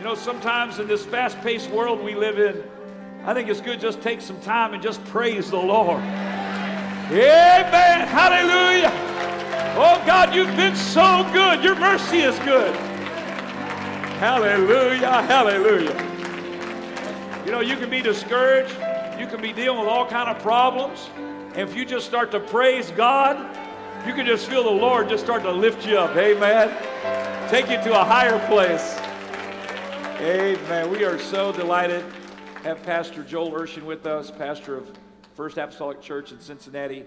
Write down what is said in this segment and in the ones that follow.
You know, sometimes in this fast paced world we live in, I think it's good just take some time and just praise the Lord. Amen. Hallelujah. Oh God, you've been so good. Your mercy is good. Hallelujah. Hallelujah. You know, you can be discouraged. You can be dealing with all kind of problems. And if you just start to praise God, you can just feel the Lord just start to lift you up. Amen. Take you to a higher place. Amen. We are so delighted to have Pastor Joel Urshan with us, pastor of First Apostolic Church in Cincinnati,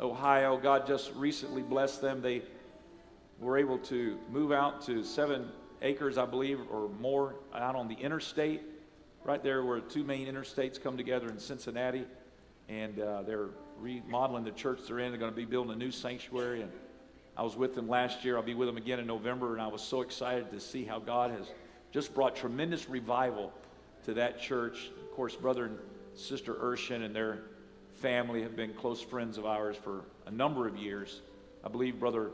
Ohio. God just recently blessed them. They were able to move out to seven acres, I believe, or more out on the interstate, right there where two main interstates come together in Cincinnati. And uh, they're remodeling the church they're in. They're going to be building a new sanctuary. And I was with them last year. I'll be with them again in November. And I was so excited to see how God has just brought tremendous revival to that church. Of course, brother and sister Urshan and their family have been close friends of ours for a number of years. I believe brother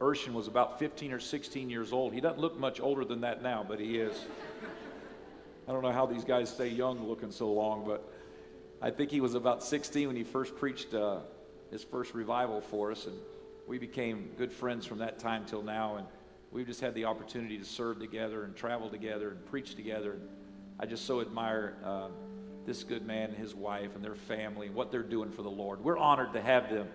Urshan was about 15 or 16 years old. He doesn't look much older than that now, but he is. I don't know how these guys stay young looking so long, but I think he was about 16 when he first preached uh, his first revival for us, and we became good friends from that time till now. And we've just had the opportunity to serve together and travel together and preach together. And I just so admire uh, this good man and his wife and their family and what they're doing for the Lord. We're honored to have them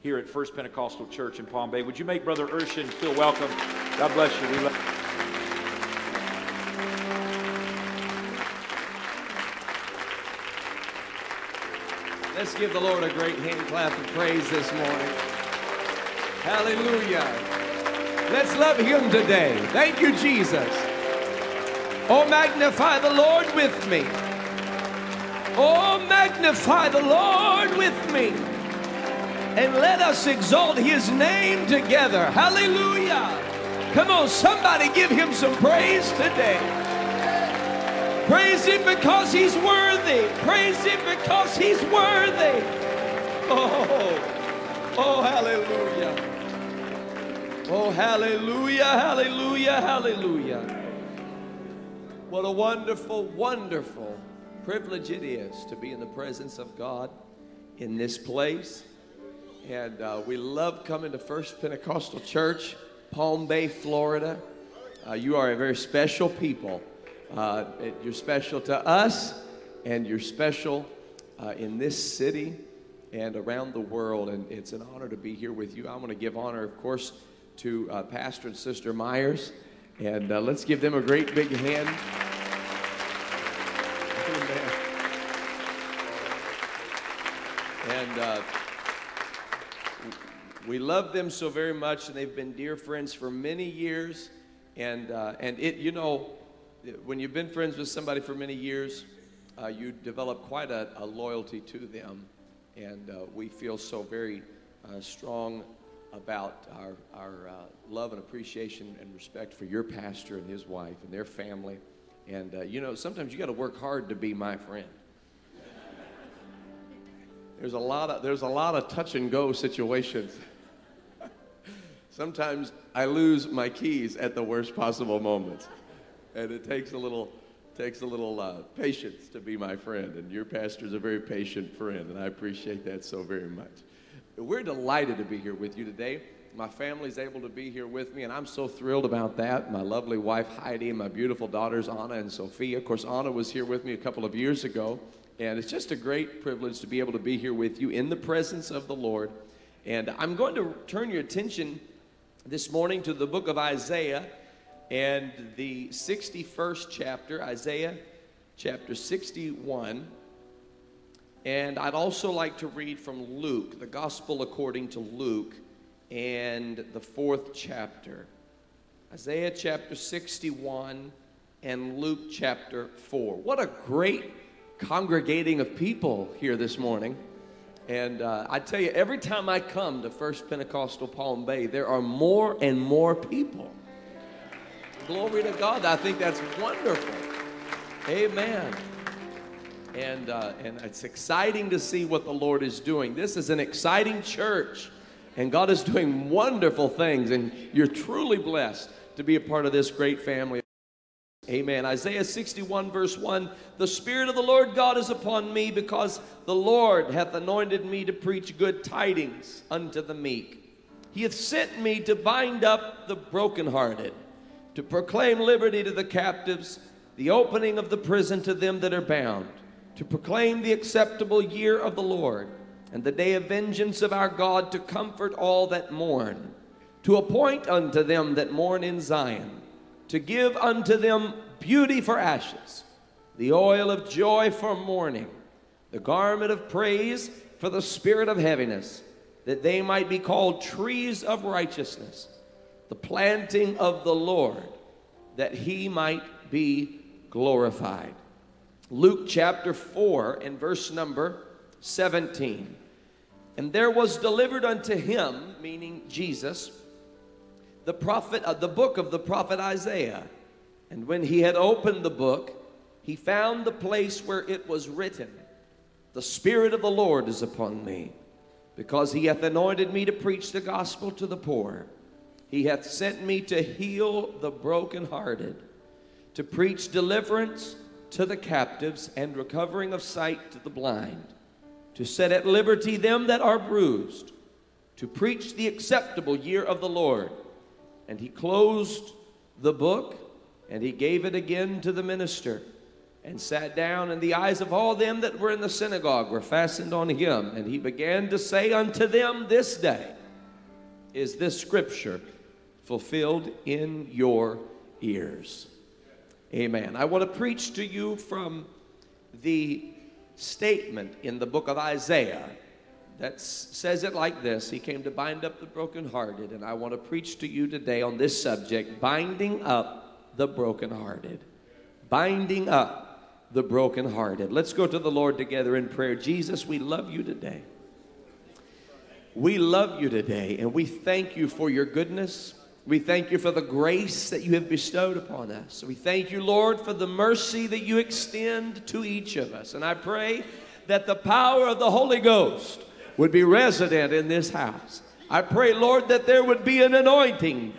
here at First Pentecostal Church in Palm Bay. Would you make Brother Urshan feel welcome? God bless you. We love you. Let's give the Lord a great hand clap of praise this morning. Hallelujah. Let's love him today. Thank you, Jesus. Oh, magnify the Lord with me. Oh, magnify the Lord with me. And let us exalt his name together. Hallelujah. Come on, somebody give him some praise today. Praise him because he's worthy. Praise him because he's worthy. Oh, oh, hallelujah. Oh, hallelujah, hallelujah, hallelujah. What a wonderful, wonderful privilege it is to be in the presence of God in this place. And uh, we love coming to First Pentecostal Church, Palm Bay, Florida. Uh, you are a very special people. Uh, you're special to us, and you're special uh, in this city and around the world. And it's an honor to be here with you. I want to give honor, of course, to uh, Pastor and Sister Myers. And uh, let's give them a great big hand. And uh, we love them so very much, and they've been dear friends for many years. And, uh, and it, you know, when you've been friends with somebody for many years, uh, you develop quite a, a loyalty to them. And uh, we feel so very strong about our, our uh, love and appreciation and respect for your pastor and his wife and their family. And, uh, you know, sometimes you got to work hard to be my friend. There's a lot of, there's a lot of touch and go situations. Sometimes I lose my keys at the worst possible moments. And it takes a little, takes a little uh, patience to be my friend. And your pastor's a very patient friend, and I appreciate that so very much. We're delighted to be here with you today. My family's able to be here with me, and I'm so thrilled about that. My lovely wife Heidi and my beautiful daughters Anna and Sophia. Of course, Anna was here with me a couple of years ago, and it's just a great privilege to be able to be here with you in the presence of the Lord. And I'm going to turn your attention this morning to the book of Isaiah and the 61st chapter, Isaiah chapter 61. And I'd also like to read from Luke, the gospel according to Luke, and the fourth chapter. Isaiah chapter 61 and Luke chapter 4. What a great congregating of people here this morning. And uh, I tell you, every time I come to First Pentecostal Palm Bay, there are more and more people. Glory to God. I think that's wonderful. Amen. And, uh, and it's exciting to see what the Lord is doing. This is an exciting church, and God is doing wonderful things, and you're truly blessed to be a part of this great family. Amen. Isaiah 61, verse 1 The Spirit of the Lord God is upon me, because the Lord hath anointed me to preach good tidings unto the meek. He hath sent me to bind up the brokenhearted, to proclaim liberty to the captives, the opening of the prison to them that are bound, to proclaim the acceptable year of the Lord, and the day of vengeance of our God, to comfort all that mourn, to appoint unto them that mourn in Zion to give unto them beauty for ashes, the oil of joy for mourning, the garment of praise for the spirit of heaviness, that they might be called trees of righteousness, the planting of the Lord, that he might be glorified. Luke chapter 4 and verse number 17. And there was delivered unto him, meaning Jesus, the prophet, uh, the book of the prophet Isaiah. And when he had opened the book, he found the place where it was written, The Spirit of the Lord is upon me, because he hath anointed me to preach the gospel to the poor. He hath sent me to heal the brokenhearted, to preach deliverance to the captives, and recovering of sight to the blind, to set at liberty them that are bruised, to preach the acceptable year of the Lord. And he closed the book and he gave it again to the minister and sat down, and the eyes of all them that were in the synagogue were fastened on him. And he began to say unto them, This day is this scripture fulfilled in your ears. Amen. I want to preach to you from the statement in the book of Isaiah that says it like this He came to bind up the brokenhearted. And I want to preach to you today on this subject binding up the brokenhearted. Binding up the brokenhearted. Let's go to the Lord together in prayer. Jesus, we love you today. We love you today, and we thank you for your goodness. We thank you for the grace that you have bestowed upon us. We thank you, Lord, for the mercy that you extend to each of us. And I pray that the power of the Holy Ghost would be resident in this house. I pray, Lord, that there would be an anointing,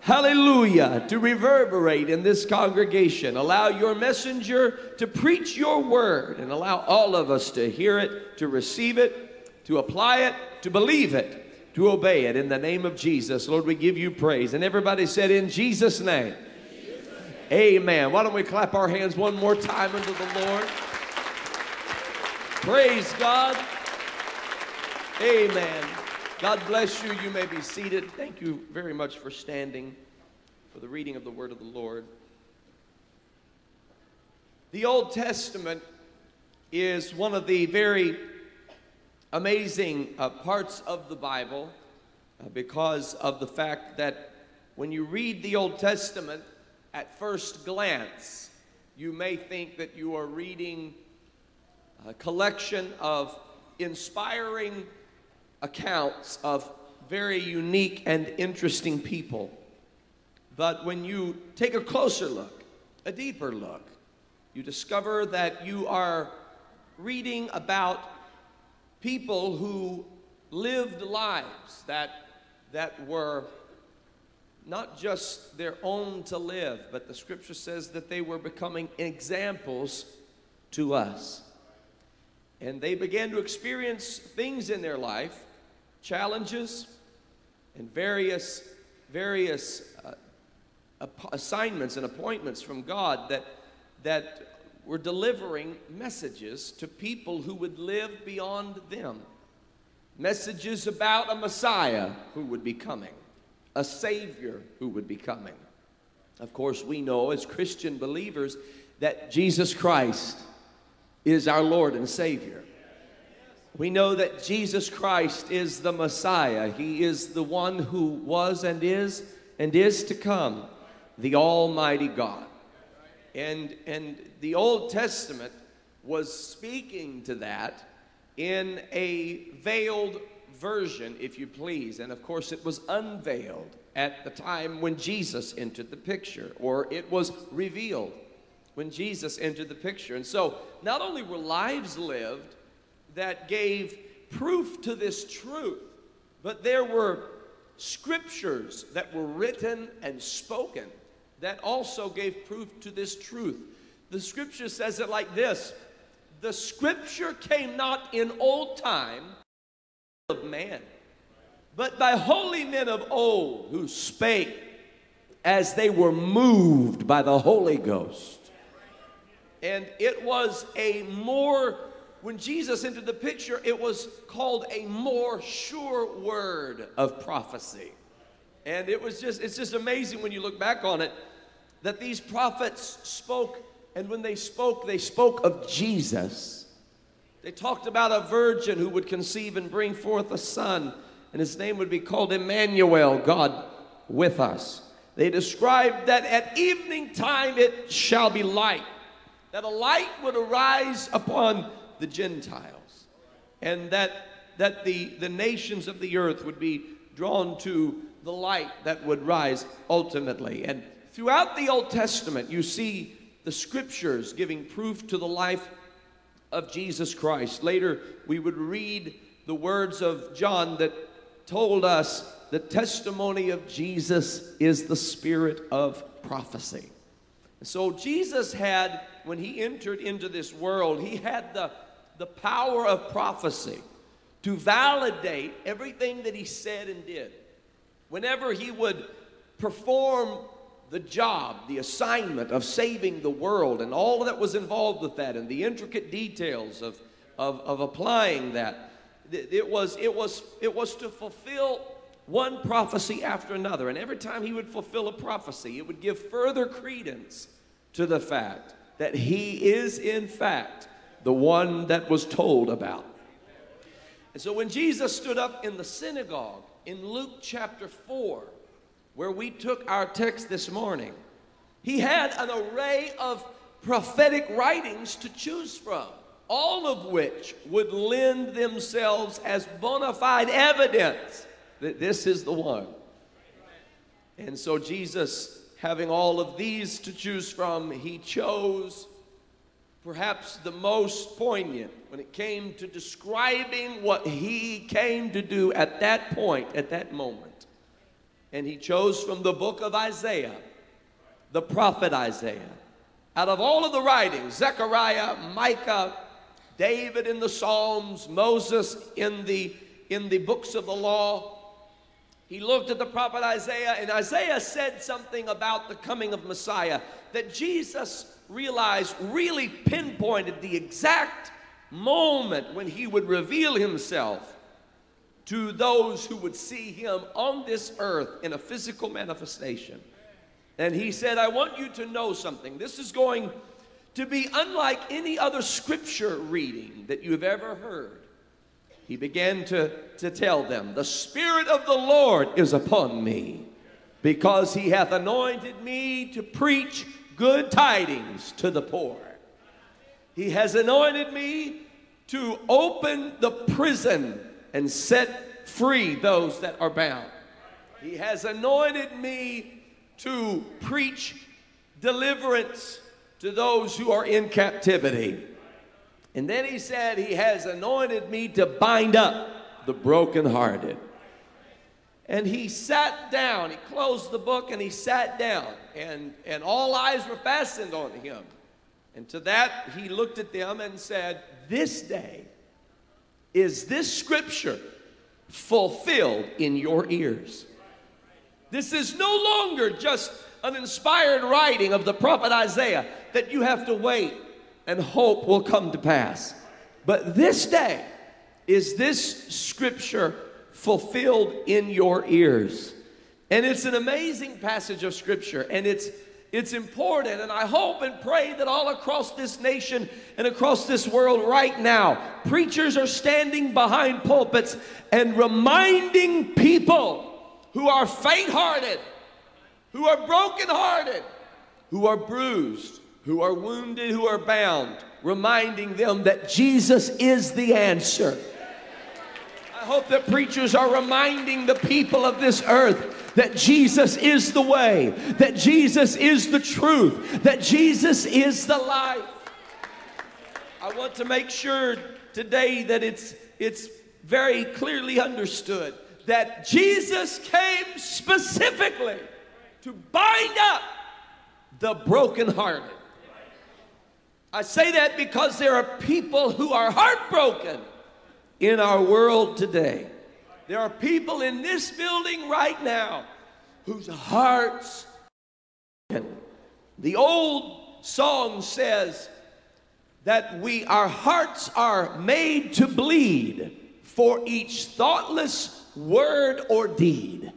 hallelujah, to reverberate in this congregation. Allow your messenger to preach your word and allow all of us to hear it, to receive it, to apply it, to believe it, to obey it. In the name of Jesus, Lord, we give you praise. And everybody said, In Jesus' name. Amen. Why don't we clap our hands one more time unto the Lord? Praise God. Amen. God bless you. You may be seated. Thank you very much for standing for the reading of the word of the Lord. The Old Testament is one of the very amazing uh, parts of the Bible uh, because of the fact that when you read the Old Testament at first glance, you may think that you are reading a collection of inspiring accounts of very unique and interesting people. But when you take a closer look, a deeper look, you discover that you are reading about people who lived lives that, that were not just their own to live, but the scripture says that they were becoming examples to us. And they began to experience things in their life challenges and various, various uh, assignments and appointments from God that, that were delivering messages to people who would live beyond them. Messages about a Messiah who would be coming, a Savior who would be coming. Of course, we know as Christian believers that Jesus Christ is our Lord and Savior. We know that Jesus Christ is the Messiah. He is the one who was and is and is to come, the Almighty God. And, and the Old Testament was speaking to that in a veiled version, if you please. And of course, it was unveiled at the time when Jesus entered the picture, or it was revealed when Jesus entered the picture. And so, not only were lives lived, that gave proof to this truth, but there were scriptures that were written and spoken that also gave proof to this truth. The scripture says it like this The scripture came not in old time of man, but by holy men of old who spake as they were moved by the Holy Ghost. And it was a more, when Jesus entered the picture, it was called a more sure word of prophecy. And it was just, it's just amazing when you look back on it that these prophets spoke, and when they spoke, they spoke of Jesus. They talked about a virgin who would conceive and bring forth a son, and his name would be called Emmanuel, God with us. They described that at evening time it shall be light, that a light would arise upon the Gentiles, and that, that the, the nations of the earth would be drawn to the light that would rise ultimately. And throughout the Old Testament, you see the scriptures giving proof to the life of Jesus Christ. Later, we would read the words of John that told us the testimony of Jesus is the spirit of prophecy. So, Jesus had, when he entered into this world, he had the, the power of prophecy to validate everything that he said and did whenever he would perform the job, the assignment of saving the world, and all that was involved with that, and the intricate details of, of, of applying that, it was, it, was, it was to fulfill one prophecy after another. And every time he would fulfill a prophecy, it would give further credence to the fact that he is, in fact, the one that was told about. And so when Jesus stood up in the synagogue in Luke chapter 4, where we took our text this morning, he had an array of prophetic writings to choose from, all of which would lend themselves as bona fide evidence that this is the one. And so, Jesus, having all of these to choose from, he chose perhaps the most poignant when it came to describing what he came to do at that point, at that moment. And he chose from the book of Isaiah, the prophet Isaiah. Out of all of the writings, Zechariah, Micah, David in the Psalms, Moses in the, in the books of the law, he looked at the prophet Isaiah, and Isaiah said something about the coming of Messiah that Jesus realized really pinpointed the exact moment when he would reveal himself to those who would see him on this earth in a physical manifestation. And he said, I want you to know something. This is going to be unlike any other scripture reading that you have ever heard. He began to, to tell them, The Spirit of the Lord is upon me, because he hath anointed me to preach good tidings to the poor. He has anointed me to open the prison and set free those that are bound. He has anointed me to preach deliverance to those who are in captivity. And then he said, He has anointed me to bind up the brokenhearted. And he sat down, he closed the book and he sat down, and, and all eyes were fastened on him. And to that he looked at them and said, This day is this scripture fulfilled in your ears. This is no longer just an inspired writing of the prophet Isaiah that you have to wait and hope will come to pass. But this day is this scripture fulfilled in your ears. And it's an amazing passage of scripture, and it's it's important, and I hope and pray that all across this nation and across this world right now, preachers are standing behind pulpits and reminding people who are faint hearted, who are broken hearted, who are bruised, who are wounded, who are bound, reminding them that Jesus is the answer. I hope that preachers are reminding the people of this earth that Jesus is the way, that Jesus is the truth, that Jesus is the life. I want to make sure today that it's, it's very clearly understood that Jesus came specifically to bind up the brokenhearted. I say that because there are people who are heartbroken in our world today. There are people in this building right now whose hearts the old song says that we our hearts are made to bleed for each thoughtless word or deed.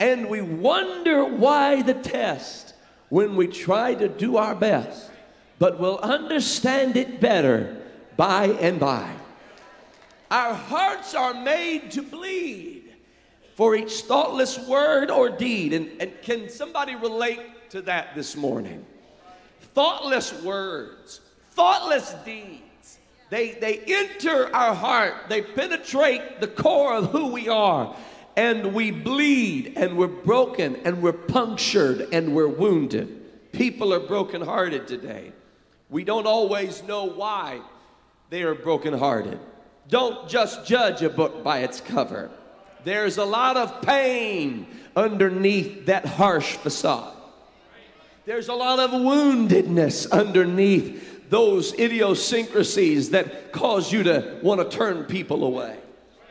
And we wonder why the test when we try to do our best, but we'll understand it better by and by. Our hearts are made to bleed for each thoughtless word or deed. And, and can somebody relate to that this morning? Thoughtless words, thoughtless deeds. They, they enter our heart, they penetrate the core of who we are, and we bleed, and we're broken, and we're punctured, and we're wounded. People are brokenhearted today. We don't always know why they are brokenhearted. Don't just judge a book by its cover. There's a lot of pain underneath that harsh facade. There's a lot of woundedness underneath those idiosyncrasies that cause you to want to turn people away.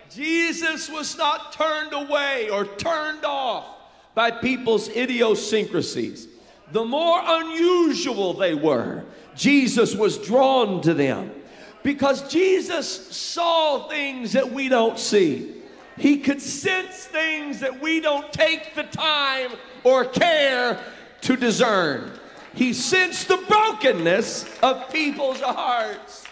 Jesus was not turned away or turned off by people's idiosyncrasies. The more unusual they were, Jesus was drawn to them because Jesus saw things that we don't see. He could sense things that we don't take the time or care to discern. He sensed the brokenness of people's hearts.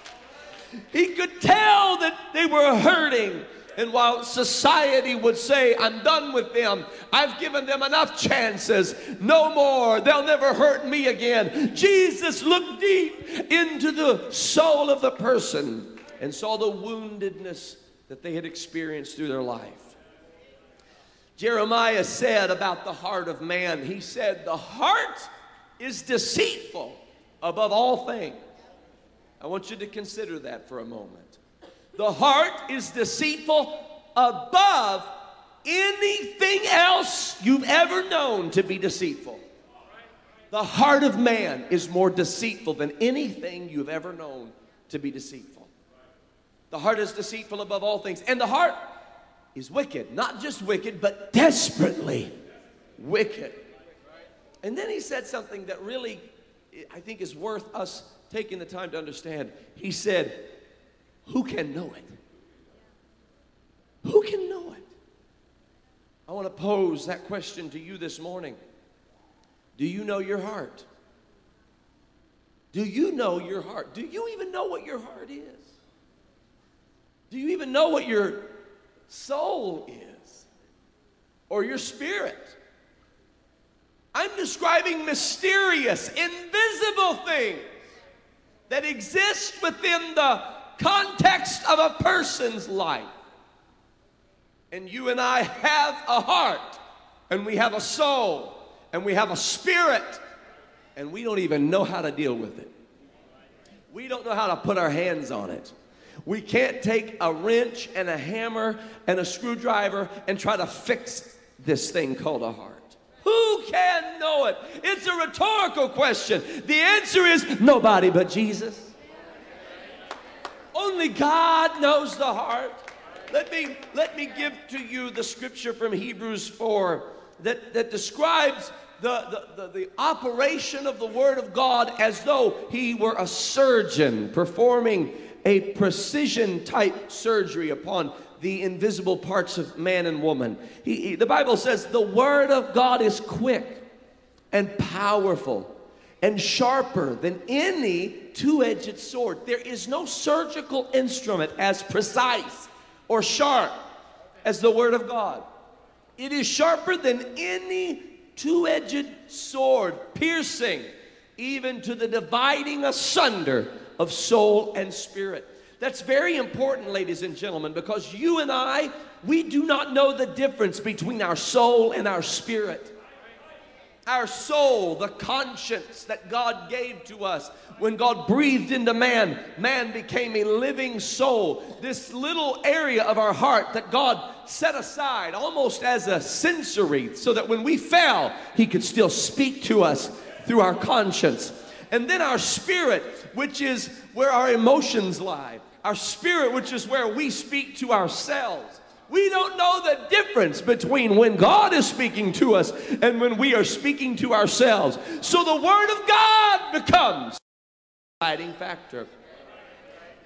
He could tell that they were hurting. And while society would say, I'm done with them, I've given them enough chances, no more, they'll never hurt me again. Jesus looked deep into the soul of the person and saw the woundedness that they had experienced through their life. Jeremiah said about the heart of man, he said, The heart is deceitful above all things. I want you to consider that for a moment. The heart is deceitful above anything else you've ever known to be deceitful. The heart of man is more deceitful than anything you've ever known to be deceitful. The heart is deceitful above all things. And the heart is wicked. Not just wicked, but desperately wicked. And then he said something that really, I think, is worth us taking the time to understand. He said, Who can know it? Who can know it? I want to pose that question to you this morning. Do you know your heart? Do you know your heart? Do you even know what your heart is? Do you even know what your soul is? Or your spirit? I'm describing mysterious, invisible things that exist within the context of a person's life. And you and I have a heart, and we have a soul, and we have a spirit, and we don't even know how to deal with it. We don't know how to put our hands on it. We can't take a wrench and a hammer and a screwdriver and try to fix this thing called a heart. Who can know it? It's a rhetorical question. The answer is nobody but Jesus. Only God knows the heart. Let me, let me give to you the scripture from Hebrews 4 that, that describes the, the, the, the, operation of the Word of God as though He were a surgeon performing a precision type surgery upon the invisible parts of man and woman. He, he, the Bible says the Word of God is quick and powerful and sharper than any two edged sword. There is no surgical instrument as precise or sharp as the Word of God. It is sharper than any two edged sword, piercing even to the dividing asunder of soul and spirit. That's very important, ladies and gentlemen, because you and I, we do not know the difference between our soul and our spirit. Our soul, the conscience that God gave to us when God breathed into man, man became a living soul. This little area of our heart that God set aside almost as a sensory so that when we fell, He could still speak to us through our conscience. And then our spirit, which is where our emotions lie. Our spirit, which is where we speak to ourselves. We don't know the difference between when God is speaking to us and when we are speaking to ourselves. So the Word of God becomes a guiding factor.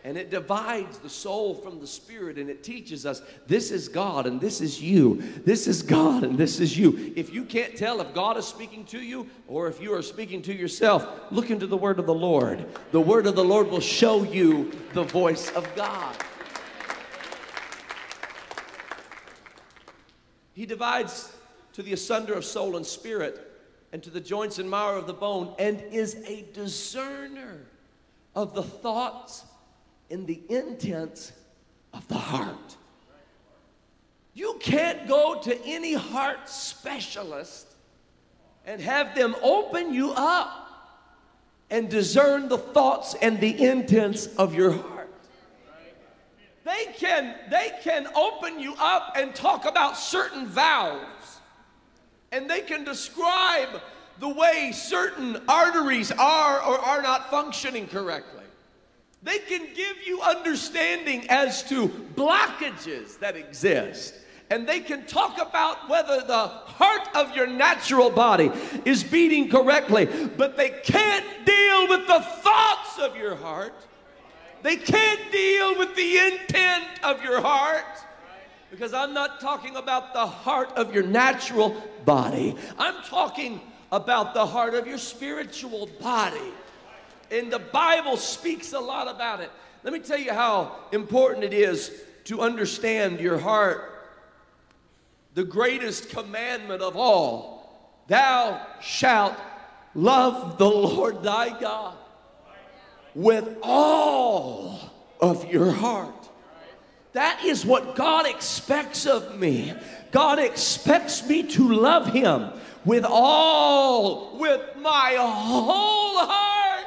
And it divides the soul from the spirit and it teaches us this is God and this is you. This is God and this is you. If you can't tell if God is speaking to you or if you are speaking to yourself, look into the word of the Lord. The word of the Lord will show you the voice of God. He divides to the asunder of soul and spirit and to the joints and marrow of the bone and is a discerner of the thoughts and the intents of the heart. You can't go to any heart specialist and have them open you up and discern the thoughts and the intents of your heart. They can, they can open you up and talk about certain valves, and they can describe the way certain arteries are or are not functioning correctly. They can give you understanding as to blockages that exist. And they can talk about whether the heart of your natural body is beating correctly, but they can't deal with the thoughts of your heart. They can't deal with the intent of your heart. Because I'm not talking about the heart of your natural body, I'm talking about the heart of your spiritual body. And the Bible speaks a lot about it. Let me tell you how important it is to understand your heart. The greatest commandment of all thou shalt love the Lord thy God with all of your heart. That is what God expects of me. God expects me to love Him with all, with my whole heart.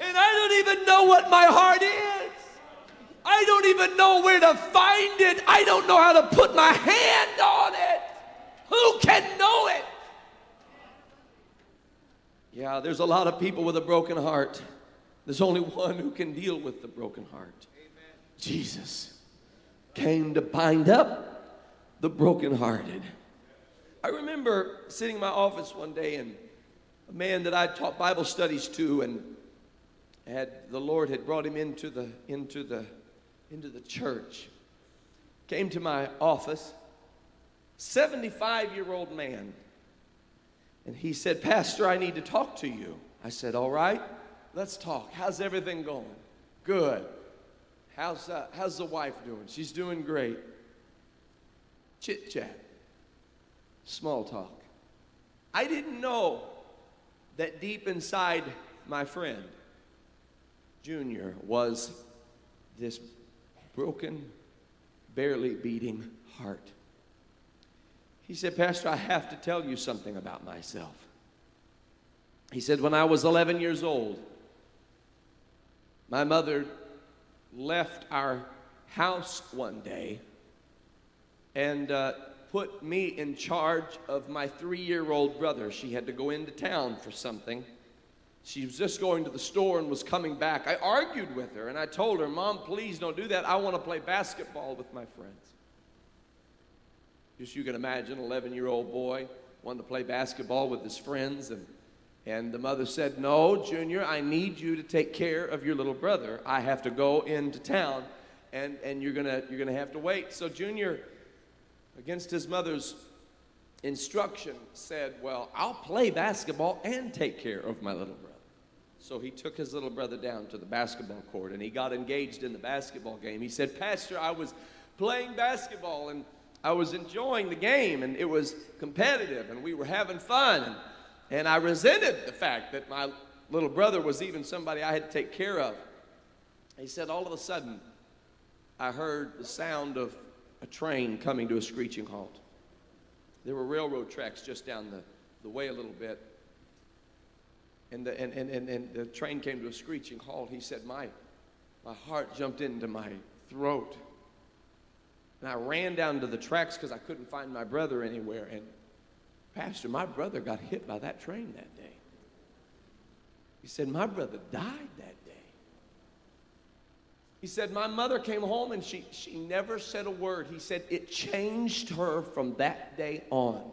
And I don't even know what my heart is. I don't even know where to find it. I don't know how to put my hand on it. Who can know it? Yeah, there's a lot of people with a broken heart. There's only one who can deal with the broken heart. Amen. Jesus came to bind up the brokenhearted. I remember sitting in my office one day and a man that I taught Bible studies to and had the Lord had brought him into the into the into the church. Came to my office, 75 year old man. And he said, Pastor, I need to talk to you. I said, All right, let's talk. How's everything going? Good. How's, uh, how's the wife doing? She's doing great. Chit chat, small talk. I didn't know that deep inside my friend, Junior was this broken, barely beating heart. He said, Pastor, I have to tell you something about myself. He said, When I was 11 years old, my mother left our house one day and uh, put me in charge of my three year old brother. She had to go into town for something. She was just going to the store and was coming back. I argued with her and I told her, Mom, please don't do that. I want to play basketball with my friends. Just you can imagine, 11 year old boy wanting to play basketball with his friends. And, and the mother said, No, Junior, I need you to take care of your little brother. I have to go into town and, and you're going you're to have to wait. So, Junior, against his mother's instruction, said, Well, I'll play basketball and take care of my little brother. So he took his little brother down to the basketball court and he got engaged in the basketball game. He said, Pastor, I was playing basketball and I was enjoying the game and it was competitive and we were having fun. And, I resented the fact that my little brother was even somebody I had to take care of. He said, All of a sudden, I heard the sound of a train coming to a screeching halt. There were railroad tracks just down the, the way a little bit and the, and, and, and, and the train came to a screeching halt, he said, my, my heart jumped into my throat. And I ran down to the tracks because I couldn't find my brother anywhere. And, Pastor, my brother got hit by that train that day. He said, My brother died that day. He said, My mother came home and she, she never said a word. He said, It changed her from that day on.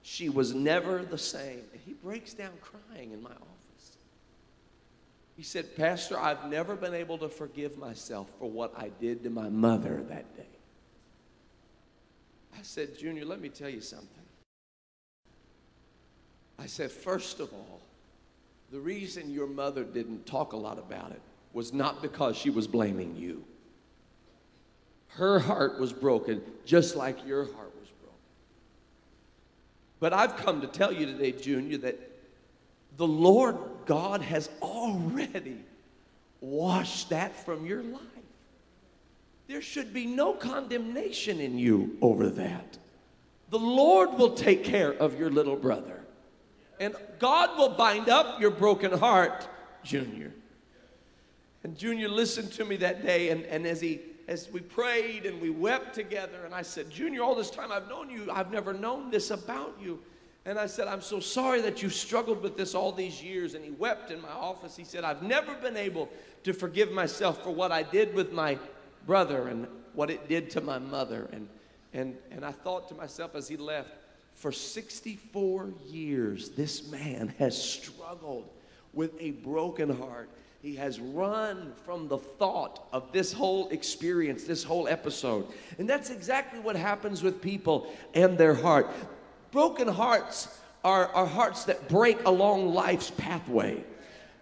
She was never the same. And he breaks down crying in my office. He said, Pastor, I've never been able to forgive myself for what I did to my mother that day. I said, Junior, let me tell you something. I said, first of all, the reason your mother didn't talk a lot about it was not because she was blaming you. Her heart was broken just like your heart was broken. But I've come to tell you today, Junior, that the Lord God has already washed that from your life. There should be no condemnation in you over that. The Lord will take care of your little brother. And God will bind up your broken heart, Junior. And Junior listened to me that day, and, and as he as we prayed and we wept together, and I said, Junior, all this time I've known you, I've never known this about you. And I said, I'm so sorry that you struggled with this all these years. And he wept in my office. He said, I've never been able to forgive myself for what I did with my brother and what it did to my mother. And, and, and I thought to myself as he left, for 64 years, this man has struggled with a broken heart. He has run from the thought of this whole experience, this whole episode. And that's exactly what happens with people and their heart. Broken hearts are, are hearts that break along life's pathway.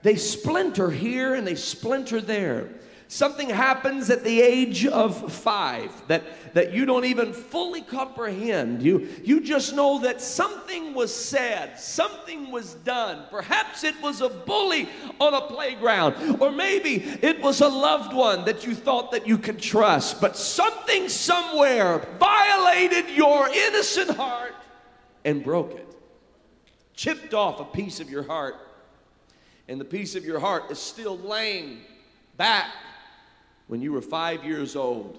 They splinter here and they splinter there. Something happens at the age of five that, that you don't even fully comprehend. You, you just know that something was said, something was done. Perhaps it was a bully on a playground, or maybe it was a loved one that you thought that you could trust, but something somewhere violated your innocent heart and broke it, chipped off a piece of your heart. And the piece of your heart is still laying back when you were five years old.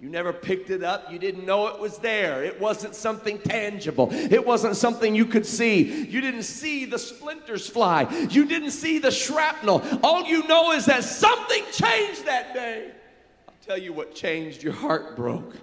You never picked it up. You didn't know it was there. It wasn't something tangible. It wasn't something you could see. You didn't see the splinters fly. You didn't see the shrapnel. All you know is that something changed that day. I'll tell you what changed. Your heart broke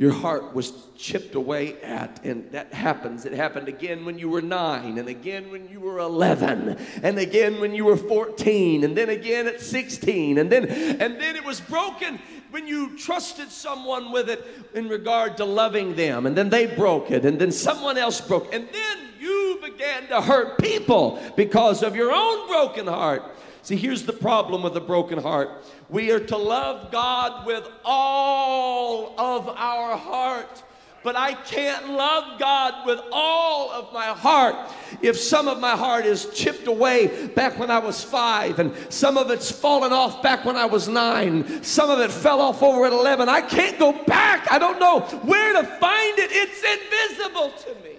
your heart was chipped away at. And that happens. It happened again when you were nine, and again when you were 11, and again when you were 14, and then again at 16. And then, and then it was broken when you trusted someone with it in regard to loving them. And then they broke it, and then someone else broke. And then you began to hurt people because of your own broken heart. See, here's the problem with a broken heart we are to love God with all of our heart. But I can't love God with all of my heart if some of my heart is chipped away back when I was five, and some of it's fallen off back when I was nine, some of it fell off over at 11. I can't go back. I don't know where to find it. It's invisible to me.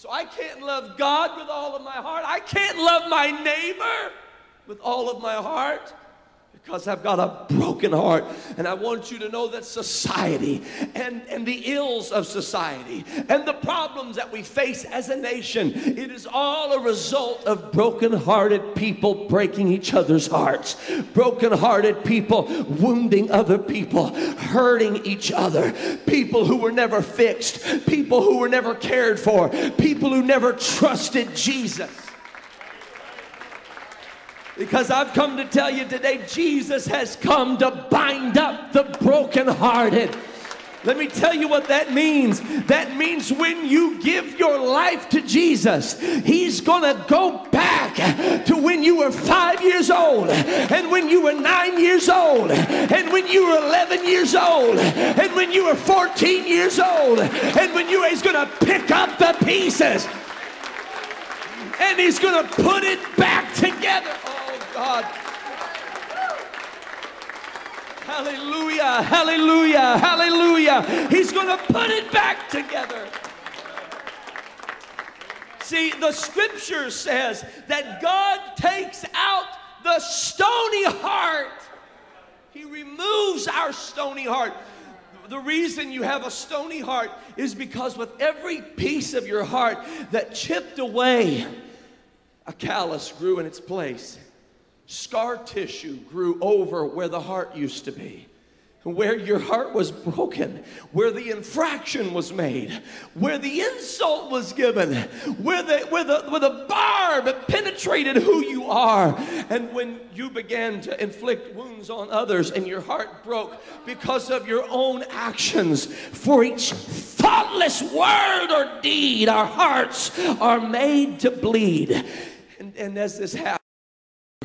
So I can't love God with all of my heart. I can't love my neighbor with all of my heart because I've got a broken heart. And I want you to know that society and, and the ills of society and the problems that we face as a nation, it is all a result of broken-hearted people breaking each other's hearts, broken-hearted people wounding other people, hurting each other, people who were never fixed, people who were never cared for, people who never trusted Jesus. Because I've come to tell you today, Jesus has come to bind up the brokenhearted. Let me tell you what that means. That means when you give your life to Jesus, He's gonna go back to when you were five years old, and when you were nine years old, and when you were 11 years old, and when you were 14 years old, and when you, He's gonna pick up the pieces and He's gonna put it back together. God. Hallelujah, hallelujah, hallelujah. He's going to put it back together. See, the scripture says that God takes out the stony heart. He removes our stony heart. The reason you have a stony heart is because with every piece of your heart that chipped away, a callus grew in its place. Scar tissue grew over where the heart used to be where your heart was broken, where the infraction was made, where the insult was given, where the, where the, where the barb penetrated who you are. And when you began to inflict wounds on others and your heart broke because of your own actions, for each thoughtless word or deed, our hearts are made to bleed. And, and as this happened, your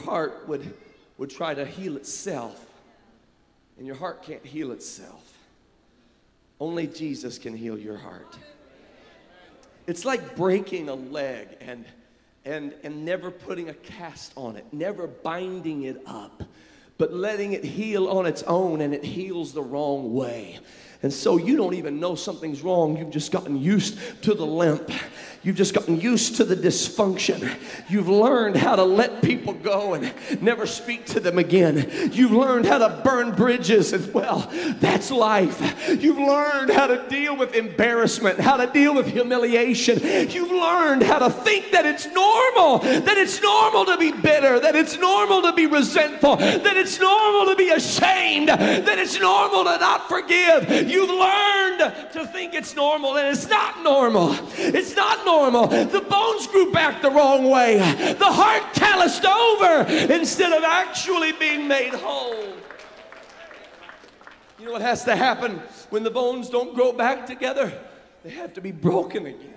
heart would, would try to heal itself and your heart can't heal itself. Only Jesus can heal your heart. It's like breaking a leg and, and, and never putting a cast on it, never binding it up, but letting it heal on its own and it heals the wrong way. And so you don't even know something's wrong. You've just gotten used to the limp. You've just gotten used to the dysfunction. You've learned how to let people go and never speak to them again. You've learned how to burn bridges as well. That's life. You've learned how to deal with embarrassment, how to deal with humiliation. You've learned how to think that it's normal, that it's normal to be bitter, that it's normal to be resentful, that it's normal to be ashamed, that it's normal to not forgive. You've learned to think it's normal, and it's not normal. It's not normal normal. The bones grew back the wrong way. The heart calloused over instead of actually being made whole. You know what has to happen when the bones don't grow back together? They have to be broken again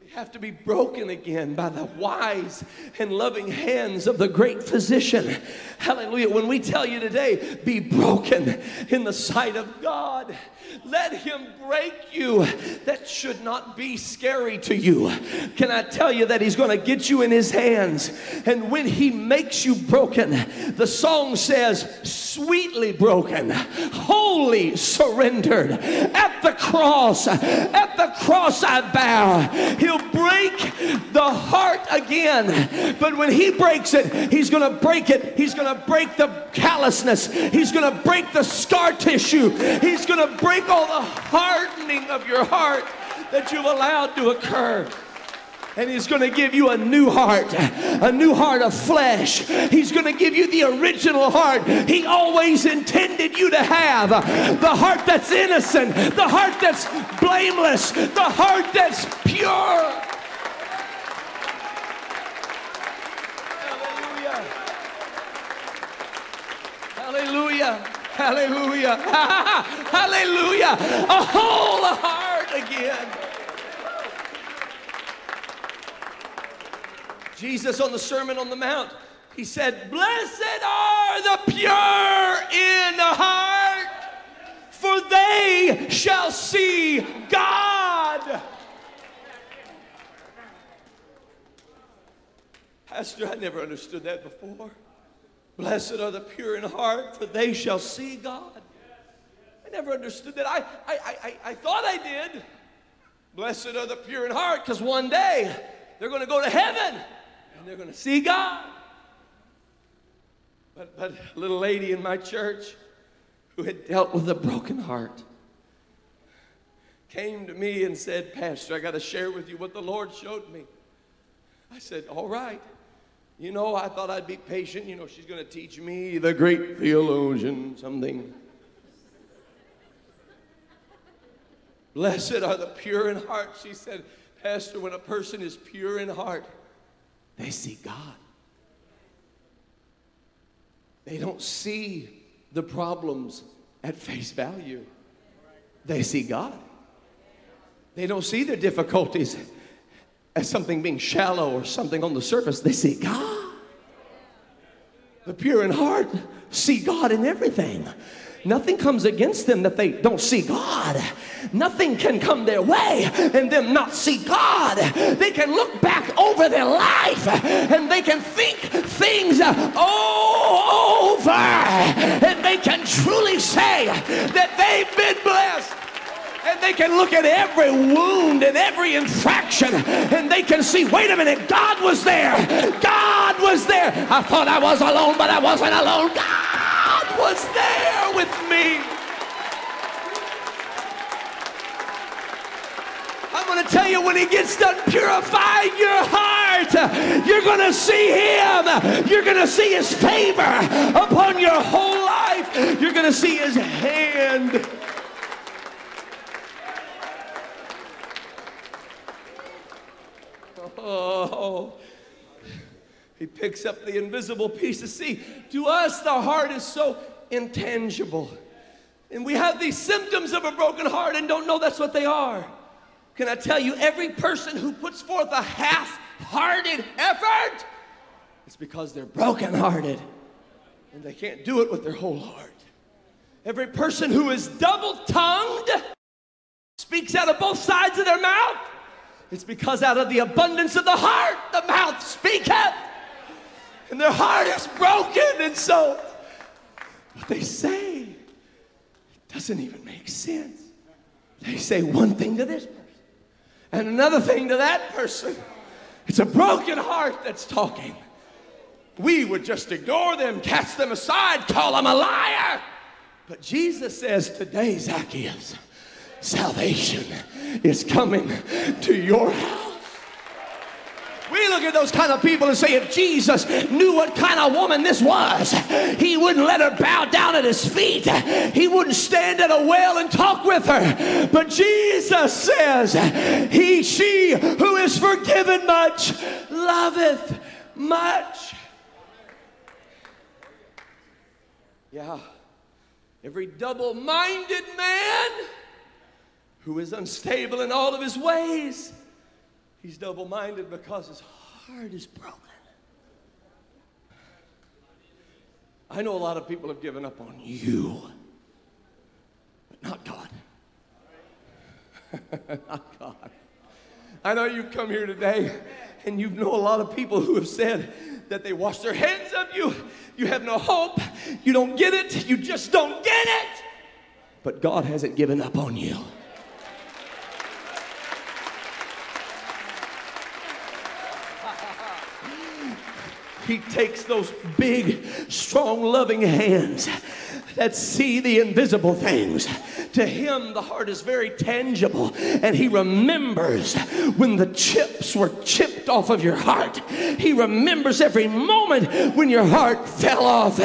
They have to be broken again by the wise and loving hands of the great physician. Hallelujah. When we tell you today, be broken in the sight of God. Let him break you. That should not be scary to you. Can I tell you that he's going to get you in his hands? And when he makes you broken, the song says, sweetly broken, wholly surrendered. At the cross, at the cross I bow. He'll break the heart again. But when he breaks it, he's going to break it. He's going to break the callousness. He's going to break the scar tissue. He's going to break all the hardening of your heart that you've allowed to occur. And he's going to give you a new heart, a new heart of flesh. He's going to give you the original heart he always intended you to have. The heart that's innocent, the heart that's blameless, the heart that's pure. Hallelujah. Hallelujah. Hallelujah. Hallelujah. A whole heart again. Jesus on the Sermon on the Mount, he said, Blessed are the pure in heart, for they shall see God. Pastor, I never understood that before. Blessed are the pure in heart, for they shall see God. I never understood that. I, I, I, I thought I did. Blessed are the pure in heart, because one day they're going to go to heaven and they're going to see God. But, but a little lady in my church who had dealt with a broken heart came to me and said, Pastor, I got to share with you what the Lord showed me. I said, All right. You know, I thought I'd be patient. You know, she's going to teach me, the great theologian, something. Blessed are the pure in heart. She said, Pastor, when a person is pure in heart, they see God. They don't see the problems at face value, they see God. They don't see their difficulties as something being shallow or something on the surface, they see God. The pure in heart see God in everything. Nothing comes against them that they don't see God. Nothing can come their way and them not see God. They can look back over their life and they can think things over and they can truly say that they've been blessed and they can look at every wound and every infraction and they can see, wait a minute, God was there. God was there. I thought I was alone, but I wasn't alone. God was there with me. I'm want to tell you when He gets done purifying your heart, you're going to see Him. You're going to see His favor upon your whole life. You're going to see His hand. Oh, he picks up the invisible pieces. See, to us, the heart is so intangible. And we have these symptoms of a broken heart and don't know that's what they are. Can I tell you, every person who puts forth a half hearted effort, it's because they're broken hearted and they can't do it with their whole heart. Every person who is double tongued speaks out of both sides of their mouth. It's because out of the abundance of the heart, the mouth speaketh. And their heart is broken. And so what they say doesn't even make sense. They say one thing to this person and another thing to that person. It's a broken heart that's talking. We would just ignore them, cast them aside, call them a liar. But Jesus says, Today, Zacchaeus, salvation is coming to your house. Look at those kind of people and say, if Jesus knew what kind of woman this was, he wouldn't let her bow down at his feet. He wouldn't stand at a well and talk with her. But Jesus says, he, she who is forgiven much, loveth much. Yeah. Every double minded man who is unstable in all of his ways He's double minded because his heart is broken. I know a lot of people have given up on you, but not God. not God. I know you've come here today and you know a lot of people who have said that they wash their hands of you. You have no hope. You don't get it. You just don't get it. But God hasn't given up on you. He takes those big, strong, loving hands that see the invisible things. To him, the heart is very tangible, and he remembers when the chips were chipped off of your heart. He remembers every moment when your heart fell off,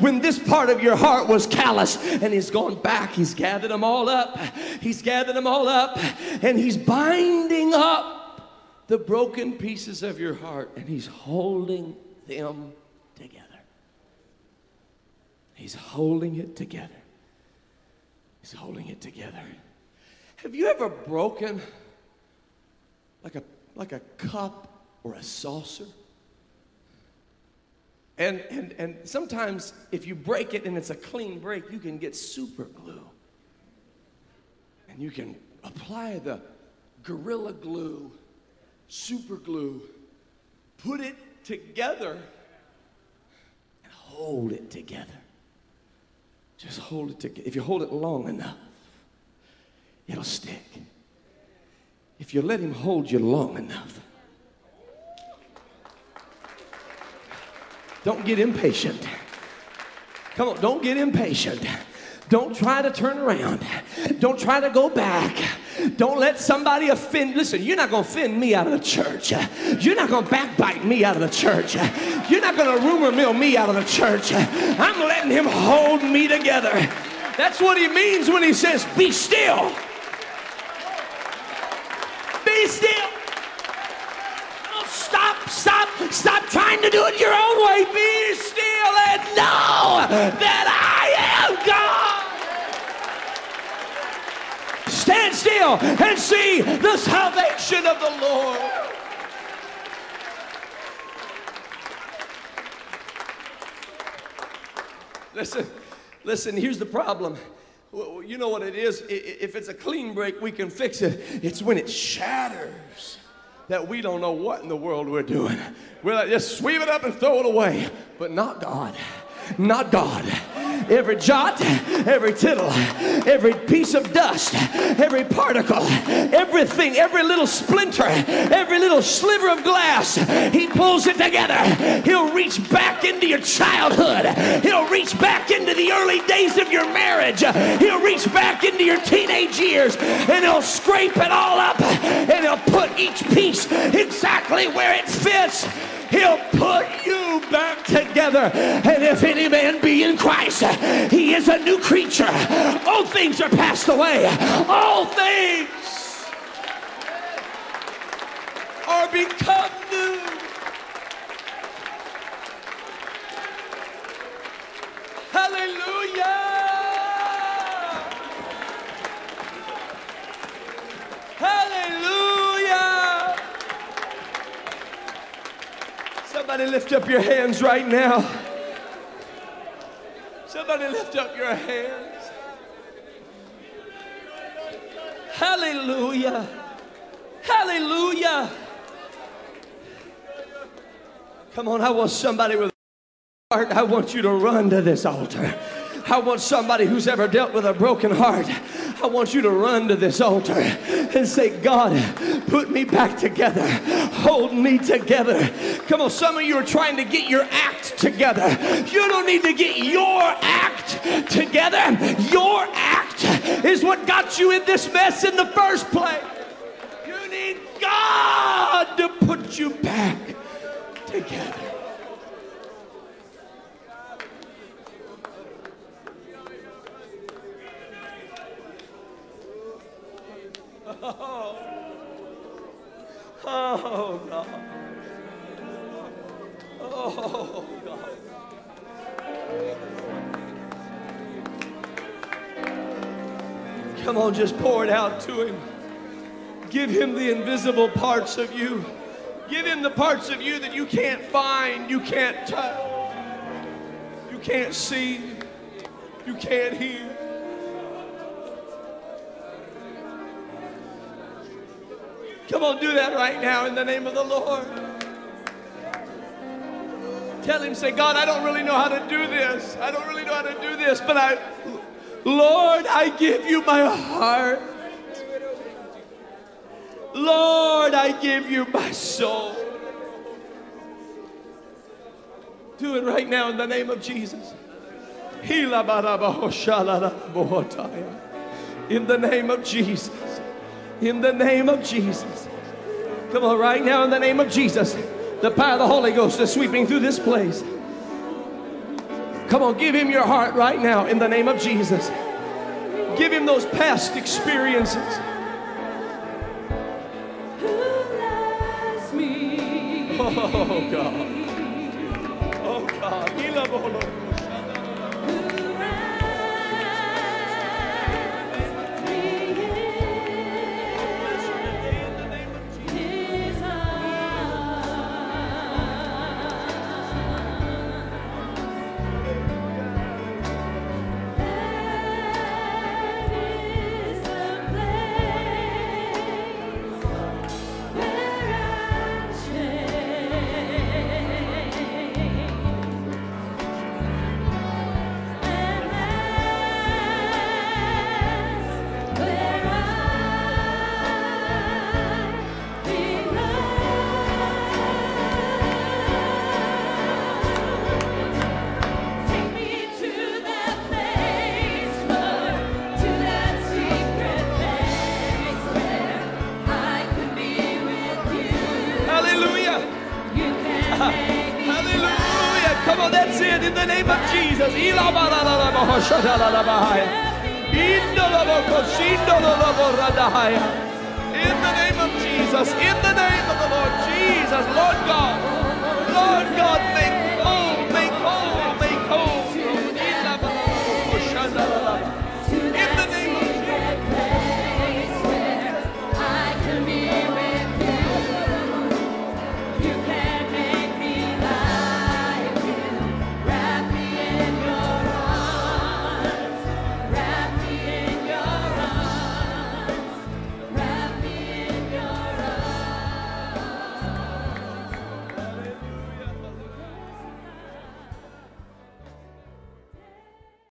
when this part of your heart was callous, and he's gone back. He's gathered them all up. He's gathered them all up, and he's binding up the broken pieces of your heart, and he's holding them together. He's holding it together. He's holding it together. Have you ever broken like a, like a cup or a saucer? And, and, and sometimes if you break it and it's a clean break, you can get super glue. And you can apply the Gorilla Glue, super glue, put it together and hold it together. Just hold it together. If you hold it long enough, it'll stick. If you let Him hold you long enough, don't get impatient. Come on, don't get impatient. Don't try to turn around. Don't try to go back. Don't let somebody offend. Listen, you're not going to offend me out of the church. You're not going to backbite me out of the church. You're not going to rumor mill me out of the church. I'm letting him hold me together. That's what he means when he says, Be still. Be still. Oh, stop, stop, stop trying to do it your own way. Be still and know that I am God. Stand still and see the salvation of the Lord. Listen, listen, here's the problem. You know what it is? If it's a clean break, we can fix it. It's when it shatters that we don't know what in the world we're doing. We're like, just sweep it up and throw it away. But not God. Not God. Every jot, every tittle, every piece of dust, every particle, everything, every little splinter, every little sliver of glass. He pulls it together. He'll reach back into your childhood. He'll reach back into the early days of your marriage. He'll reach back into your teenage years and he'll scrape it all up and he'll put each piece exactly where it fits. He'll put you back together. And if any man be in Christ, he is a new creature. All things are passed away. All things are become new. Hallelujah. Somebody lift up your hands right now. Somebody lift up your hands. Hallelujah. Hallelujah. Come on, I want somebody with heart. I want you to run to this altar. I want somebody who's ever dealt with a broken heart. I want you to run to this altar and say, God, put me back together. Hold me together. Come on, some of you are trying to get your act together. You don't need to get your act together. Your act is what got you in this mess in the first place. You need God to put you back together. Oh, Oh, God. Oh, God. Come on, just pour it out to Him. Give Him the invisible parts of you. Give Him the parts of you that you can't find, you can't touch, you can't see, you can't hear. Come on, do that right now in the name of the Lord. Tell him, say, God, I don't really know how to do this. I don't really know how to do this, but I, Lord, I give you my heart. Lord, I give you my soul. Do it right now in the name of Jesus. In the name of Jesus. In the name of Jesus. Come on, right now, in the name of Jesus. The power of the Holy Ghost is sweeping through this place. Come on, give him your heart right now in the name of Jesus. Give him those past experiences. Oh, God. Oh, God. In the name of Jesus. In the name of the Lord Jesus. Lord God. Lord